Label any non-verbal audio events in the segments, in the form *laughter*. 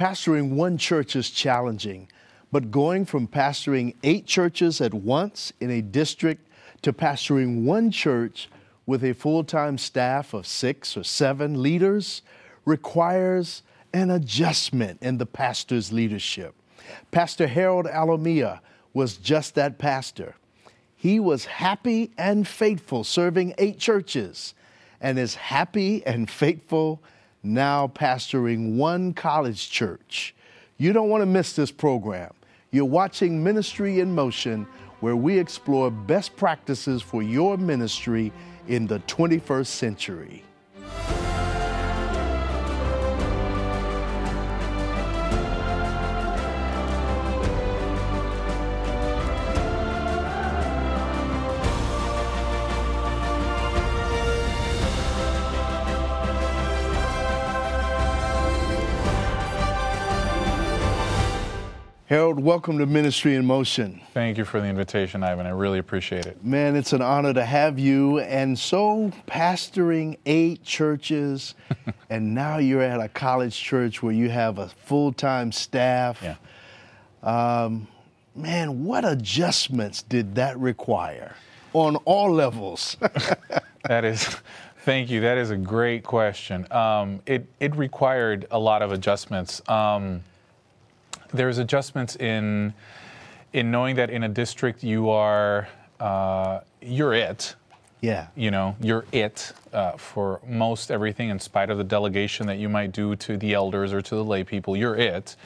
Pastoring one church is challenging, but going from pastoring eight churches at once in a district to pastoring one church with a full time staff of six or seven leaders requires an adjustment in the pastor's leadership. Pastor Harold Alomia was just that pastor. He was happy and faithful serving eight churches and is happy and faithful now pastoring one college church. You don't want to miss this program. You're watching Ministry in Motion, where we explore best practices for your ministry in the 21st century. Harold, welcome to Ministry in Motion. Thank you for the invitation, Ivan. I really appreciate it. Man, it's an honor to have you. And so, pastoring eight churches, *laughs* and now you're at a college church where you have a full time staff. Yeah. Um, man, what adjustments did that require on all levels? *laughs* that is. Thank you. That is a great question. Um, it, it required a lot of adjustments. Um, there's adjustments in in knowing that in a district you are uh, you're it. Yeah. You know, you're it uh, for most everything, in spite of the delegation that you might do to the elders or to the lay people. You're it.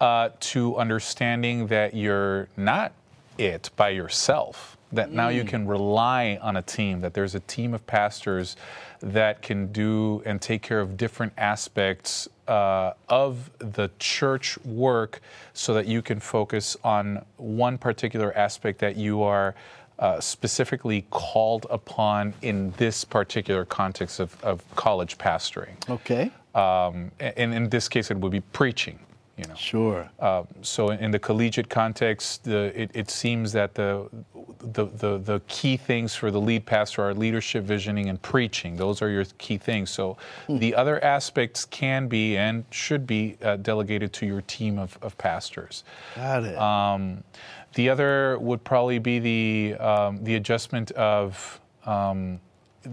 Uh, to understanding that you're not it by yourself. That mm. now you mm. can rely on a team. That there's a team of pastors that can do and take care of different aspects uh, of the church work so that you can focus on one particular aspect that you are uh, specifically called upon in this particular context of, of college pastoring. Okay. Um, and in this case, it would be preaching. You know. Sure. Uh, so in the collegiate context, the, it, it, seems that the, the, the, the, key things for the lead pastor are leadership, visioning, and preaching. Those are your key things. So hmm. the other aspects can be and should be uh, delegated to your team of, of pastors. Got it. Um, the other would probably be the, um, the adjustment of um,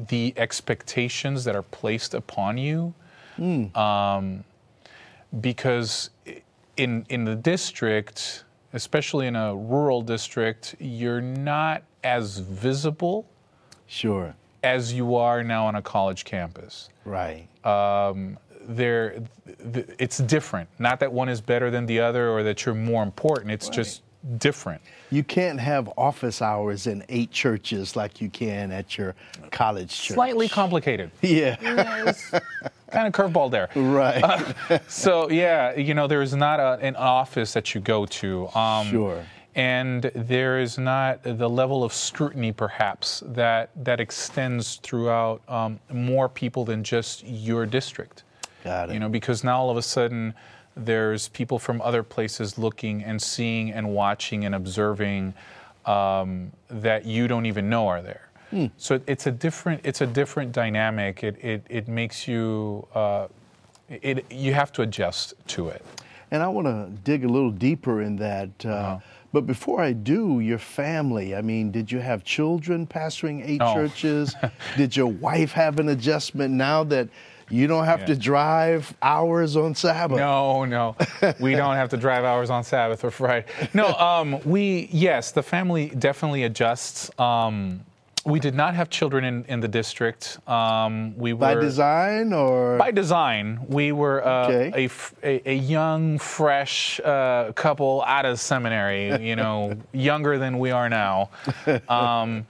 the expectations that are placed upon you. Mm because in in the district, especially in a rural district, you're not as visible. Sure. As you are now on a college campus. Right. Um, there, th- it's different. Not that one is better than the other or that you're more important. It's right. just different. You can't have office hours in eight churches like you can at your college church. Slightly complicated. *laughs* Yeah. Kind of curveball there. Right. Uh, so yeah, you know, there is not a, an office that you go to. Um, sure. And there is not the level of scrutiny, perhaps, that that extends throughout um, more people than just your district. Got it. You know, because now all of a sudden there's people from other places looking and seeing and watching and observing um, that you don't even know are there. Mm. So it's a different it's a different dynamic. It it, it makes you uh, it you have to adjust to it. And I want to dig a little deeper in that. Uh, uh-huh. But before I do, your family, I mean, did you have children pastoring eight churches? *laughs* did your wife have an adjustment now that you don't have yeah. to drive hours on Sabbath? No, no. we don't have to drive hours on Sabbath or Friday. No, um, we, yes, the family definitely adjusts. Um, we did not have children in, in the district. Um, we were by design or by design. We were uh, okay. a, a, a, young, fresh uh, couple out of seminary. You know, *laughs* younger than we are now. *laughs* Um,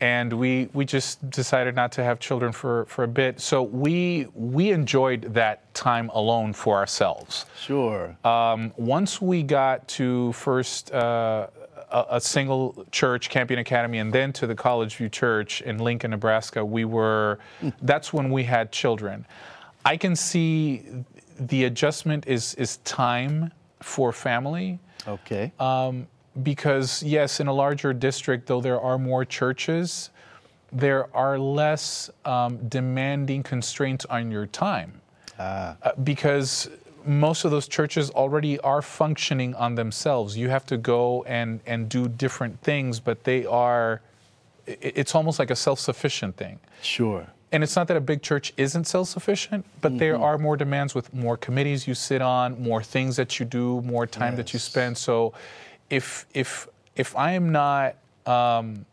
and we we just decided not to have children for, for a bit. So we we enjoyed that time alone for ourselves. Sure. Um, once we got to first uh, a, a, single church, Campion Academy, and then to the College View Church in Lincoln, Nebraska, we were, that's when we had children. I can see the adjustment is, is time for family. Okay. Um, because, yes, in a larger district, though there are more churches, there are less um, demanding constraints on your time. Ah. Uh, because most of those churches already are functioning on themselves. You have to go and, and do different things, but they are, it's almost like a self sufficient thing. Sure. And it's not that a big church isn't self sufficient, but mm-hmm. there are more demands with more committees you sit on, more things that you do, more time yes. that you spend. So if, if, if I am not, um,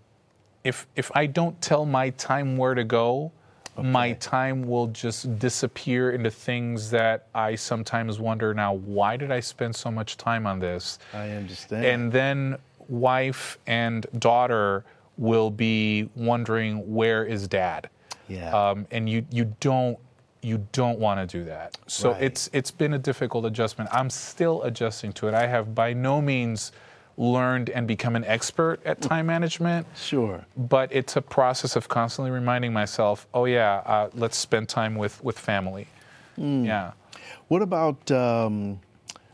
if, if I don't tell my time where to go, Okay. my time will just disappear into things that I sometimes wonder now, why did I spend so much time on this? I understand. And then wife and daughter will be wondering, where is dad? Yeah. Um, and you, you don't you don't want to do that. So right. it's it's been a difficult adjustment. I'm still adjusting to it. I have by no means learned and become an expert at time management. Sure. But it's a process of constantly reminding myself, oh yeah, uh, let's spend time with with family. Mm. Yeah. What about um,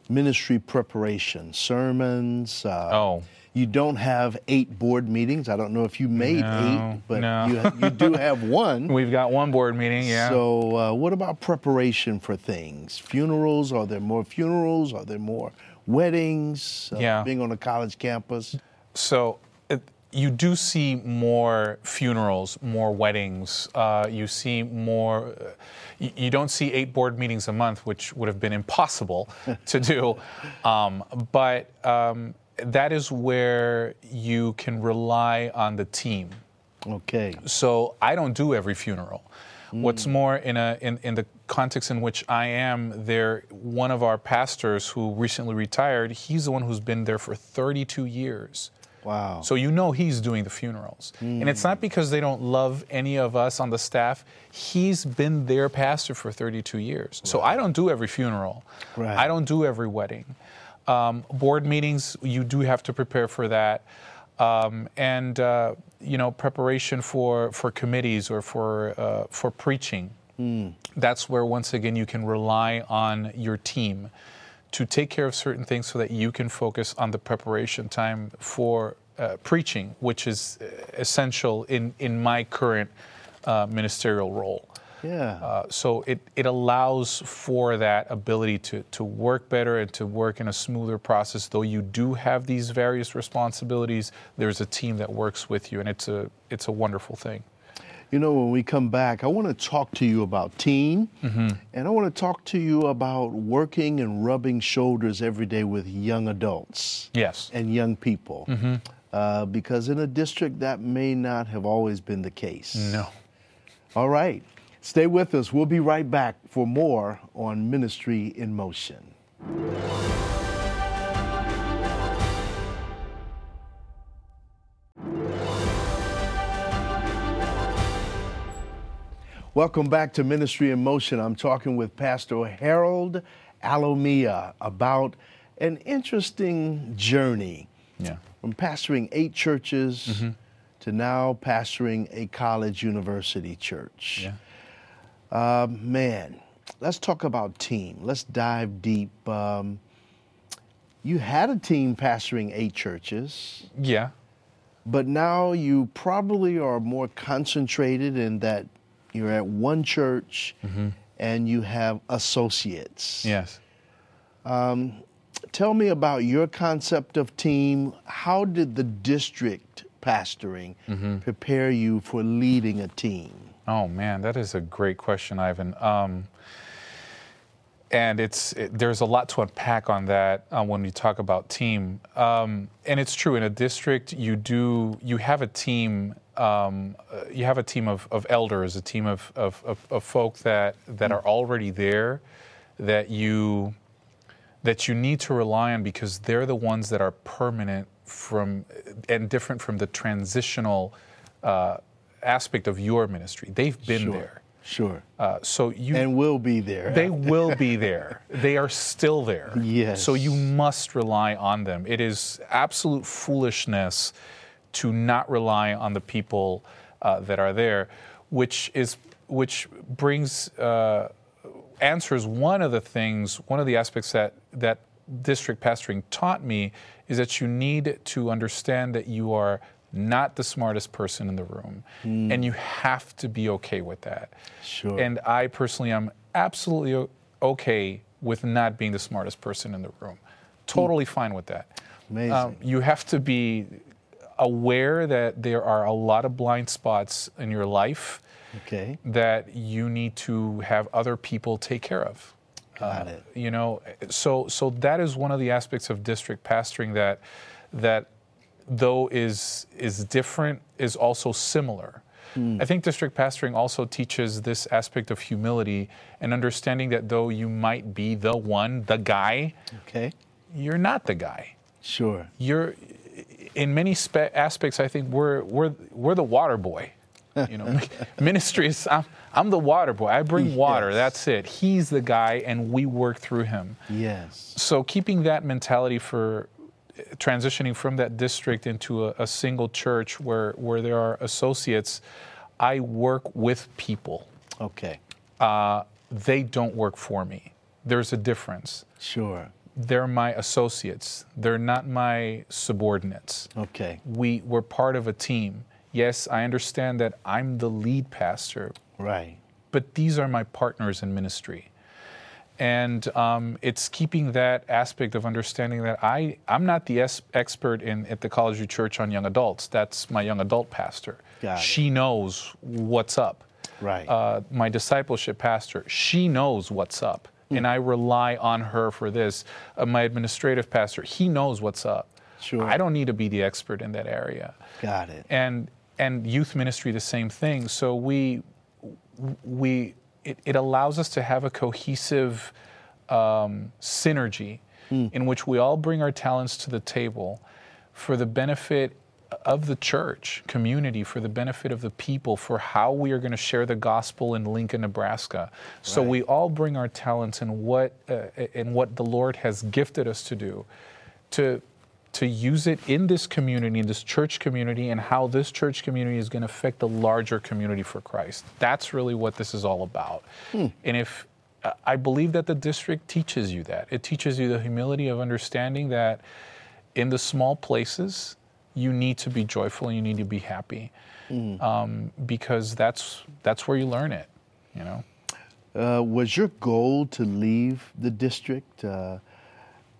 ministry preparation, sermons? Uh, oh. You don't have eight board meetings. I don't know if you made no, eight, but no. you, you do *laughs* have one. We've got one board meeting, yeah. So, uh, what about preparation for things? Funerals? Are there more funerals? Are there more weddings, uh, yeah. being on a college campus? So it, you do see more funerals, more weddings. Uh, you see more. Uh, you, you, don't see eight board meetings a month, which would have been impossible *laughs* to do. Um, but um, that is where you can rely on the team. Okay. So I don't do every funeral. Mm. What's more, in a in, in the context in which I am, there one of our pastors who recently retired, he's the one who's been there for 32 years. Wow. So you know he's doing the funerals. Mm. And it's not because they don't love any of us on the staff. He's been their pastor for 32 years. Wow. So I don't do every funeral. Right. I don't do every wedding. Um, board meetings, you do have to prepare for that. Um, and uh, you know preparation for for committees or for uh, for preaching. Mm. That's where once again you can rely on your team to take care of certain things so that you can focus on the preparation time for uh, preaching, which is uh, essential in in my current uh, ministerial role. Yeah. Uh, so it, it allows for that ability to, to work better and to work in a smoother process. Though you do have these various responsibilities, there's a team that works with you, and it's a, it's a wonderful thing. You know, when we come back, I want to talk to you about team, mm-hmm. and I want to talk to you about working and rubbing shoulders every day with young adults. Yes. And young people. Mm-hmm. Uh, because in a district that may not have always been the case. No. All right. Stay with us. We'll be right back for more on Ministry in Motion. Welcome back to Ministry in Motion. I'm talking with Pastor Harold Alomia about an interesting journey yeah. from pastoring eight churches mm-hmm. to now pastoring a college university church. Yeah. Uh, man, let's talk about team. Let's dive deep. Um, you had a team pastoring eight churches. Yeah. But now you probably are more concentrated in that you're at one church mm-hmm. and you have associates. Yes. Um, tell me about your concept of team. How did the district pastoring mm-hmm. prepare you for leading a team? Oh man, that is a great question, Ivan. Um, and it's it, there's a lot to unpack on that uh, when we talk about team. Um, and it's true in a district you do you have a team um, uh, you have a team of, of elders, a team of, of, of, of folk that that are already there that you that you need to rely on because they're the ones that are permanent from and different from the transitional. Uh, aspect of your ministry. They've been sure, there. Sure. Uh, so you and will be there. They will be there. They are still there. Yes. So you must rely on them. It is absolute foolishness to not rely on the people uh, that are there, which is which brings uh, answers one of the things, one of the aspects that that district pastoring taught me is that you need to understand that you are not the smartest person in the room. Mm. And you have to be okay with that. Sure. And I personally am absolutely okay with not being the smartest person in the room. Totally fine with that. Amazing. Um, you have to be aware that there are a lot of blind spots in your life okay. that you need to have other people take care of. Got uh, it. You know, so so that is one of the aspects of district pastoring that that though is is different is also similar. Hmm. I think district pastoring also teaches this aspect of humility and understanding that though you might be the one, the guy, Okay. you're not the guy. Sure. You're in many spe- aspects. I think we're we're we're the water boy. You know, *laughs* ministry is I'm, I'm the water boy. I bring water. Yes. That's it. He's the guy, and we work through him. Yes. So keeping that mentality for transitioning from that district into a, a single church where where there are associates, I work with people. Okay. Uh, they don't work for me. There's a difference. Sure. They're my associates. They're not my subordinates. Okay. We we're part of a team. Yes, I understand that I'm the lead pastor, Right. but these are my partners in ministry. And um, it's keeping that aspect of understanding that I, I'm not the es- expert in, at the College View Church on young adults. That's my young adult pastor. Got it. she knows what's up. Right. Uh, my discipleship pastor, she knows what's up. Hmm. And I rely on her for this. Uh, my administrative pastor, he knows what's up. Sure. I don't need to be the expert in that area Got it. and and youth ministry the same thing so we we it, it allows us to have a cohesive um, synergy in which we all bring our talents to the table for the benefit of the church community for the benefit of the people for how we are going to share the gospel in Lincoln Nebraska so we all bring our talents and what uh, and what the Lord has gifted us to do to to use it in this community, in this church community, and how this church community is going to affect the larger community for Christ. That's really what this is all about. And if I believe that the district teaches you that, it teaches you the humility of understanding that in the small places, you need to be joyful and you need to be happy, um, because that's that's where you learn it. You know. Uh, was your goal to leave the district? Uh,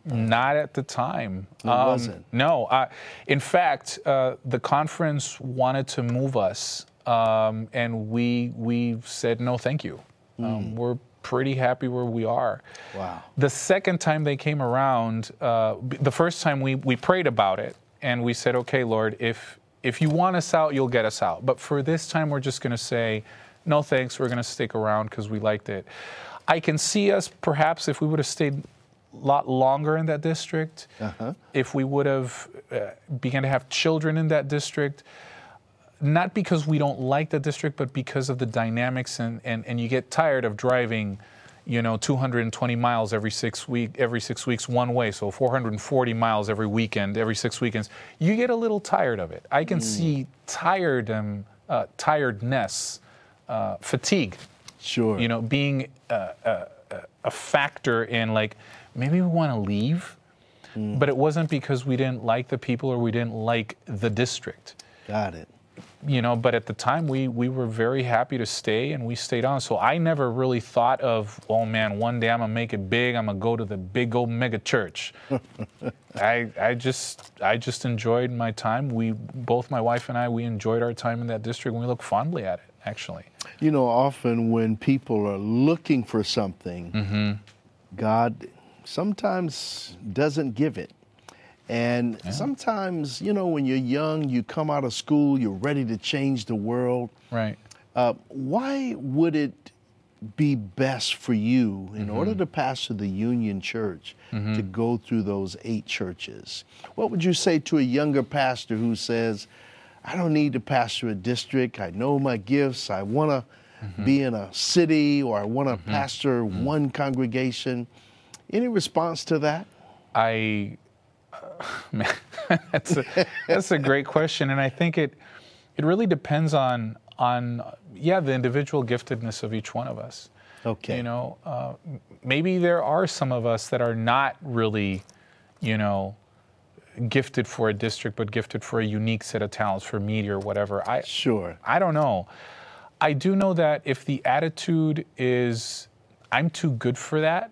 Not at the time. It wasn't? No. I, in fact, uh, the conference wanted to move us, um, and we we said no, thank you. Um, we're pretty happy where we are. Wow. The second time they came around, uh, the first time we we prayed about it, and we said, okay, Lord, if if you want us out, you'll get us out. But for this time, we're just going to say, no, thanks. We're going to stick around because we liked it. I can see us perhaps if we would have stayed a lot longer in that district, if we would have uh, began to have children in that district, not because we don't like the district, but because of the dynamics and, and, and you get tired of driving, you know, 220 miles every six week every six weeks one way, so 440 miles every weekend, every six weekends. You get a little tired of it. I can see tired um, uh, tiredness, uh, fatigue Sure. you know, being a, a, a factor in like maybe we want to leave, but it wasn't because we didn't like the people or we didn't like the district. Got it. You know, but at the time we we were very happy to stay and we stayed on. So I never really thought of, oh man, one day I'm gonna make it big. I'm gonna go to the big old mega church. *laughs* I I just I just enjoyed my time. We both my wife and I we enjoyed our time in that district and we look fondly at it actually. You know, often when people are looking for something, Mm-hmm. God sometimes doesn't give it. And sometimes, you know, when you're young, you come out of school, you're ready to change the world. Right. Uh, why would it be best for you, in Mm-hmm. order to pastor the Union Church, to go through those eight churches? What would you say to a younger pastor who says, I don't need to pastor a district, I know my gifts, I want to Mm-hmm. be in a city, or I want to pastor one congregation? Any response to that? I, *laughs* man, that's a, that's a great question, and I think it it really depends on on yeah the individual giftedness of each one of us. Okay. You know, uh, maybe there are some of us that are not really, you know, gifted for a district, but gifted for a unique set of talents for media or whatever. I Sure. I don't know. I do know that if the attitude is, I'm too good for that,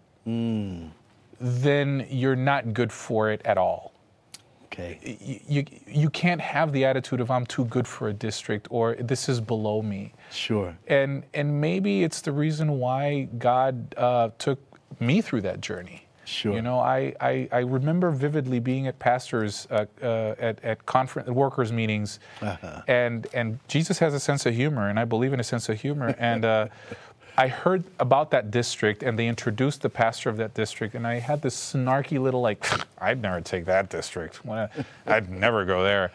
then you're not good for it at all. Okay. You, you, can't have the attitude of I'm too good for a district or this is below me. Sure. And, and maybe it's the reason why God uh, took me through that journey. Sure. You know, I, I, I remember vividly being at pastors uh, uh, at at conference workers meetings, and and Jesus has a sense of humor, and I believe in a sense of humor. And uh, *laughs* I heard about that district, and they introduced the pastor of that district, and I had this snarky little like, *laughs* I'd never take that district. I'd never go there.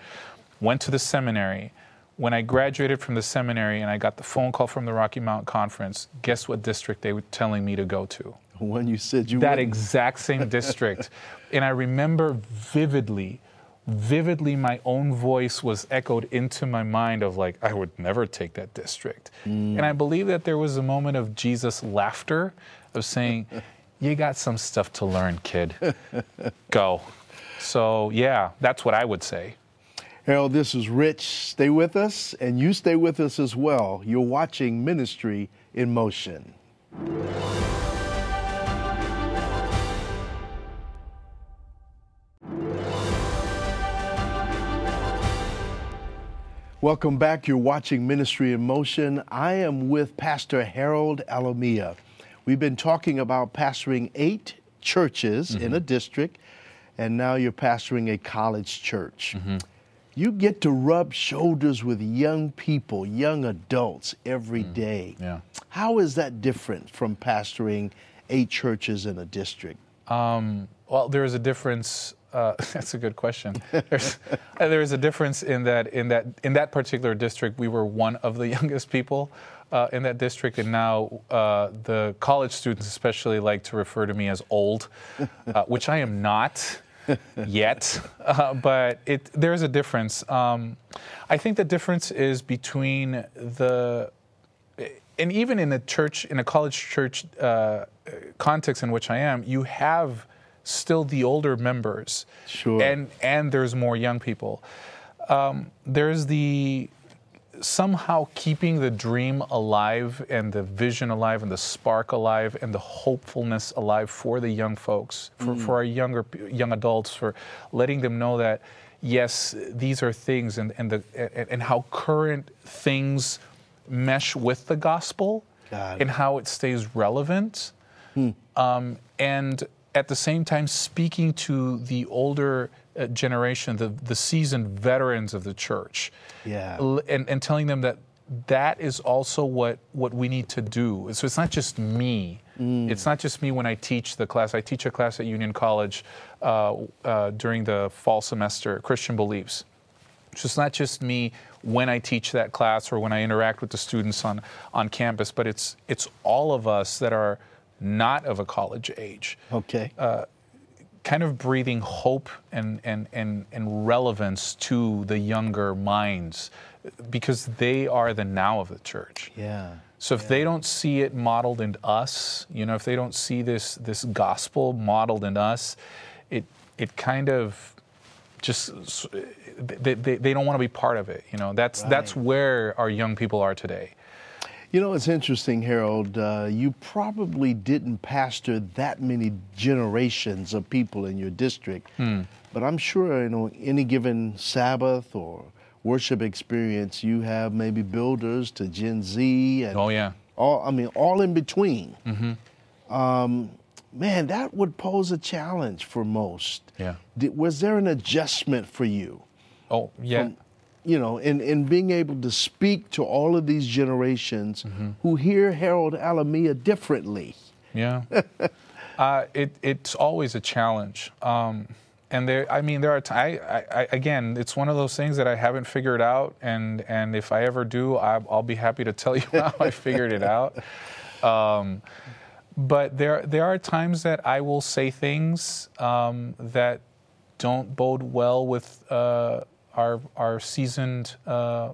Went to the seminary. When I graduated from the seminary and I got the phone call from the Rocky Mountain Conference, guess what district they were telling me to go to? When you said you that wouldn't- exact same district. *laughs* and I remember vividly, vividly, my own voice was echoed into my mind of like, I would never take that district. Mm. And I believe that there was a moment of Jesus' laughter of saying, *laughs* You got some stuff to learn, kid. Go. So, yeah, that's what I would say. Harold, this is Rich. Stay with us, and you stay with us as well. You're watching Ministry in Motion. Welcome back. You're watching Ministry in Motion. I am with Pastor Harold Alomia. We've been talking about pastoring eight churches in a mm-hmm. district, and now you're pastoring a college church. Mm-hmm. You get to rub shoulders with young people, young adults every mm. day. Yeah. How is that different from pastoring eight churches in a district? Um, well, there is a difference. Uh, *laughs* that's a good question. There's, uh, there is a difference in that in that in that particular district, we were one of the *laughs* youngest people uh, in that district, and now uh, the college students especially like to refer to me as old, uh, which I am not yet. Uh, but it there's a difference. Um, I think the difference is between the and even in a church, in a college church context in which I am, you have still the older members, Sure. and and there's more young people. Um, there's the somehow keeping the dream alive and the vision alive and the spark alive and the hopefulness alive for the young folks, for, for our younger young adults, for letting them know that yes, these are things and, and the and, and how current things mesh with the gospel and how it stays relevant. Um, and at the same time speaking to the older uh, generation, the, the seasoned veterans of the church, Yeah. And, and telling them that that is also what, what we need to do. So it's not just me. It's not just me when I teach the class. I teach a class at Union College uh, uh, during the fall semester, Christian Beliefs. So it's not just me when I teach that class or when I interact with the students on, on campus, but it's, it's all of us that are not of a college age, Okay. Uh, kind of breathing hope and, and, and, and relevance to the younger minds because they are the now of the church. yeah. So if they don't see it modeled in us, you know, if they don't see this this gospel modeled in us, it it kind of just they, they, they don't want to be part of it. You know, that's that's where our young people are today. You know, it's interesting, Harold. Uh, you probably didn't pastor that many generations of people in your district, but I'm sure, you know, any given Sabbath or worship experience, you have maybe builders to Gen Z and Oh yeah. all. I mean, all in between. Um, man, that would pose a challenge for most. Yeah. Did, was there an adjustment for you? Oh yeah. You know, in, in being able to speak to all of these generations who hear Harold Alomia differently. Yeah. *laughs* uh, it, it's always a challenge. Um, and there, I mean, there are, ti- I, I, again, it's one of those things that I haven't figured out. And, and if I ever do, I, I'll be happy to tell you *laughs* how I figured it out. Um, but there, there are times that I will say things um, that don't bode well with uh, our, our seasoned uh,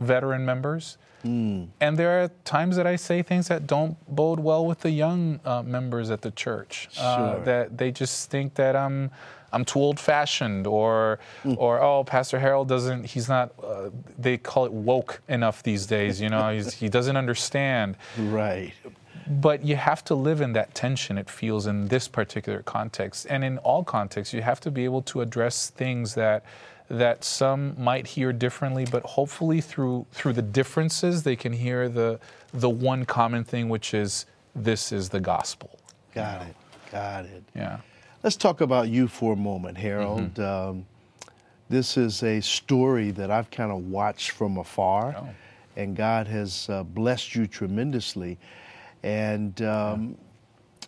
veteran members. And there are times that I say things that don't bode well with the young uh, members at the church. Uh, that they just think that I'm I'm too old-fashioned, or or oh, Pastor Harold doesn't. He's not. Uh, they call it woke enough these days. You know, he's, he doesn't understand. Right. but you have to live in that tension, it feels, in this particular context. And in all contexts, you have to be able to address things that that some might hear differently, but hopefully through through the differences they can hear the the one common thing, which is this is the gospel. Got it. Got it. Yeah. Let's talk about you for a moment, Harold. Mm-hmm. Um, this is a story that I've kind of watched from afar, Oh. and God has uh, blessed you tremendously. And um,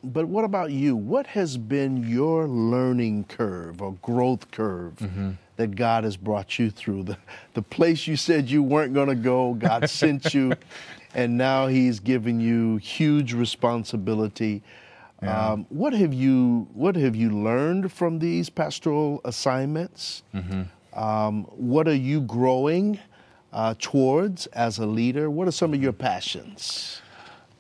but what about you? What has been your learning curve or growth curve Mm-hmm. That God has brought you through? The the place you said you weren't going to go, God *laughs* sent you, and now He's given you huge responsibility. Um, what have you What have you learned from these pastoral assignments? Um, what are you growing uh, towards as a leader? What are some of your passions?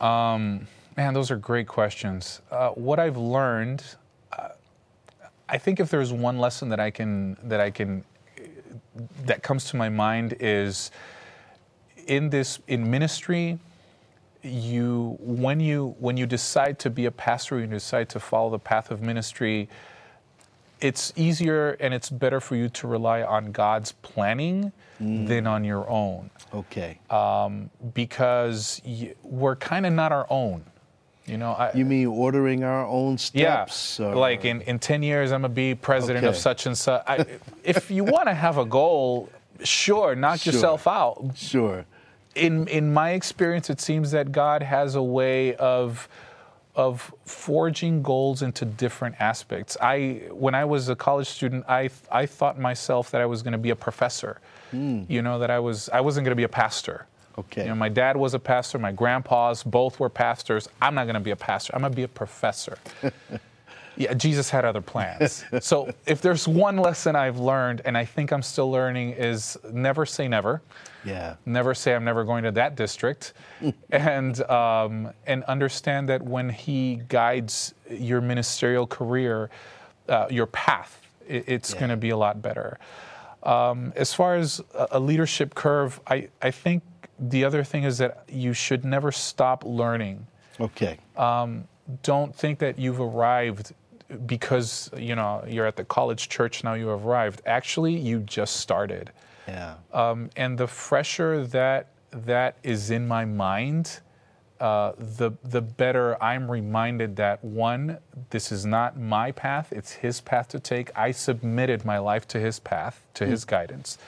Um, man, those are great questions. Uh, what I've learned, I think if there's one lesson that I can that I can that comes to my mind is in this in ministry you when you when you decide to be a pastor you decide to follow the path of ministry it's easier and it's better for you to rely on God's planning than on your own Okay. um, because y- we're kind of not our own. You know, I, you mean ordering our own yeah, steps? or- like in, in 10 years, I'm going to be president of such and such. I, if you want to have a goal, sure, knock Sure. yourself out. Sure. In, in my experience, it seems that God has a way of of forging goals into different aspects. I when I was a college student, I I thought myself that I was going to be a professor. Hmm. You know that I was I wasn't going to be a pastor. Okay. You know, my dad was a pastor, my grandpas both were pastors. I'm not going to be a pastor. I'm going to be a professor. *laughs* yeah, Jesus had other plans. *laughs* so if there's one lesson I've learned, and I think I'm still learning, is never say never Yeah. never say I'm never going to that district, *laughs* and um, and understand that when He guides your ministerial career, uh, your path, it, it's Yeah. going to be a lot better. Um, as far as a, a leadership curve, I, I think the other thing is that you should never stop learning. Okay. Um, don't think that you've arrived because you know you're at the college church now you have arrived. Actually, you just started. yeah. Um, and the fresher that that is in my mind, uh, the the better I'm reminded that one, this is not my path; it's His path to take. I submitted my life to His path, to His guidance,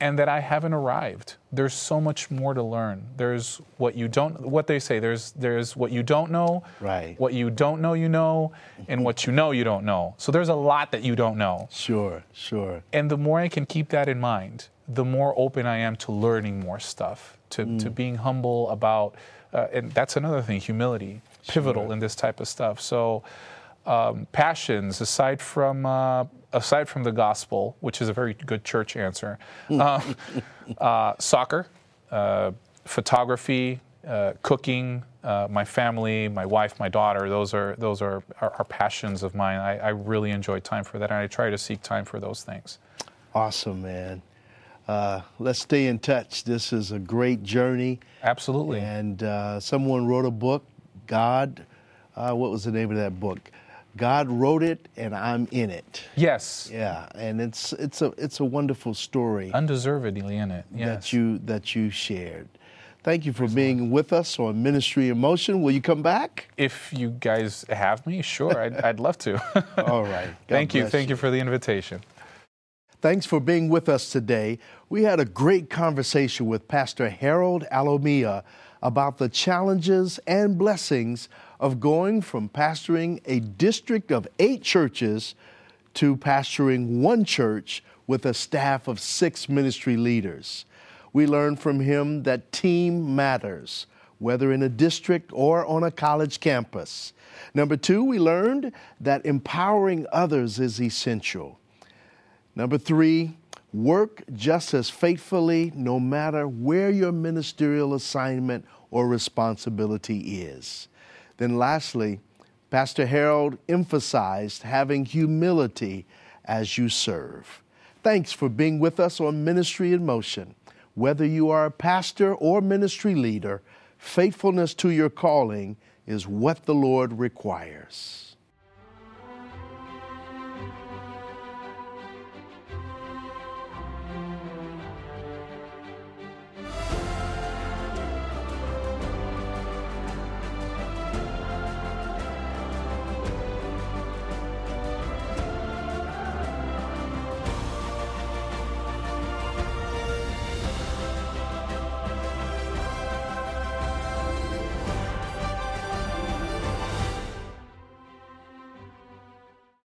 and that I haven't arrived. There's so much more to learn. There's what you don't, what they say. There's there's what you don't know, Right. What you don't know, you know, and what you know, you don't know. So there's a lot that you don't know. Sure. Sure. And the more I can keep that in mind, the more open I am to learning more stuff, to, to being humble about, uh, and that's another thing, humility, pivotal in this type of stuff. So, um, passions aside from uh, aside from the gospel, which is a very good church answer, uh, *laughs* uh, soccer, uh, photography, uh, cooking. Uh, my family, my wife, my daughter, those are those are, are, are passions of mine. I, I really enjoy time for that, and I try to seek time for those things. Awesome, man. Uh, let's stay in touch. This is a great journey. Absolutely. And uh, someone wrote a book, God, uh, what was the name of that book? God wrote it, and I'm in it. yes. Yeah, and it's it's a it's a wonderful story Undeservedly in it. Yes. that you that you shared. Thank you for being with us on Ministry in Motion. Will you come back? if you guys have me, sure, I'd, *laughs* I'd love to. All right. *laughs* Thank you. Thank you for the invitation. Thanks for being with us today. We had a great conversation with Pastor Harold Alomia about the challenges and blessings of going from pastoring a district of eight churches to pastoring one church with a staff of six ministry leaders. We learned from him that team matters, whether in a district or on a college campus. Number two, we learned that empowering others is essential. Number three, work just as faithfully no matter where your ministerial assignment or responsibility is. Then, lastly, Pastor Harold emphasized having humility as you serve. Thanks for being with us on Ministry in Motion. Whether you are a pastor or ministry leader, faithfulness to your calling is what the Lord requires.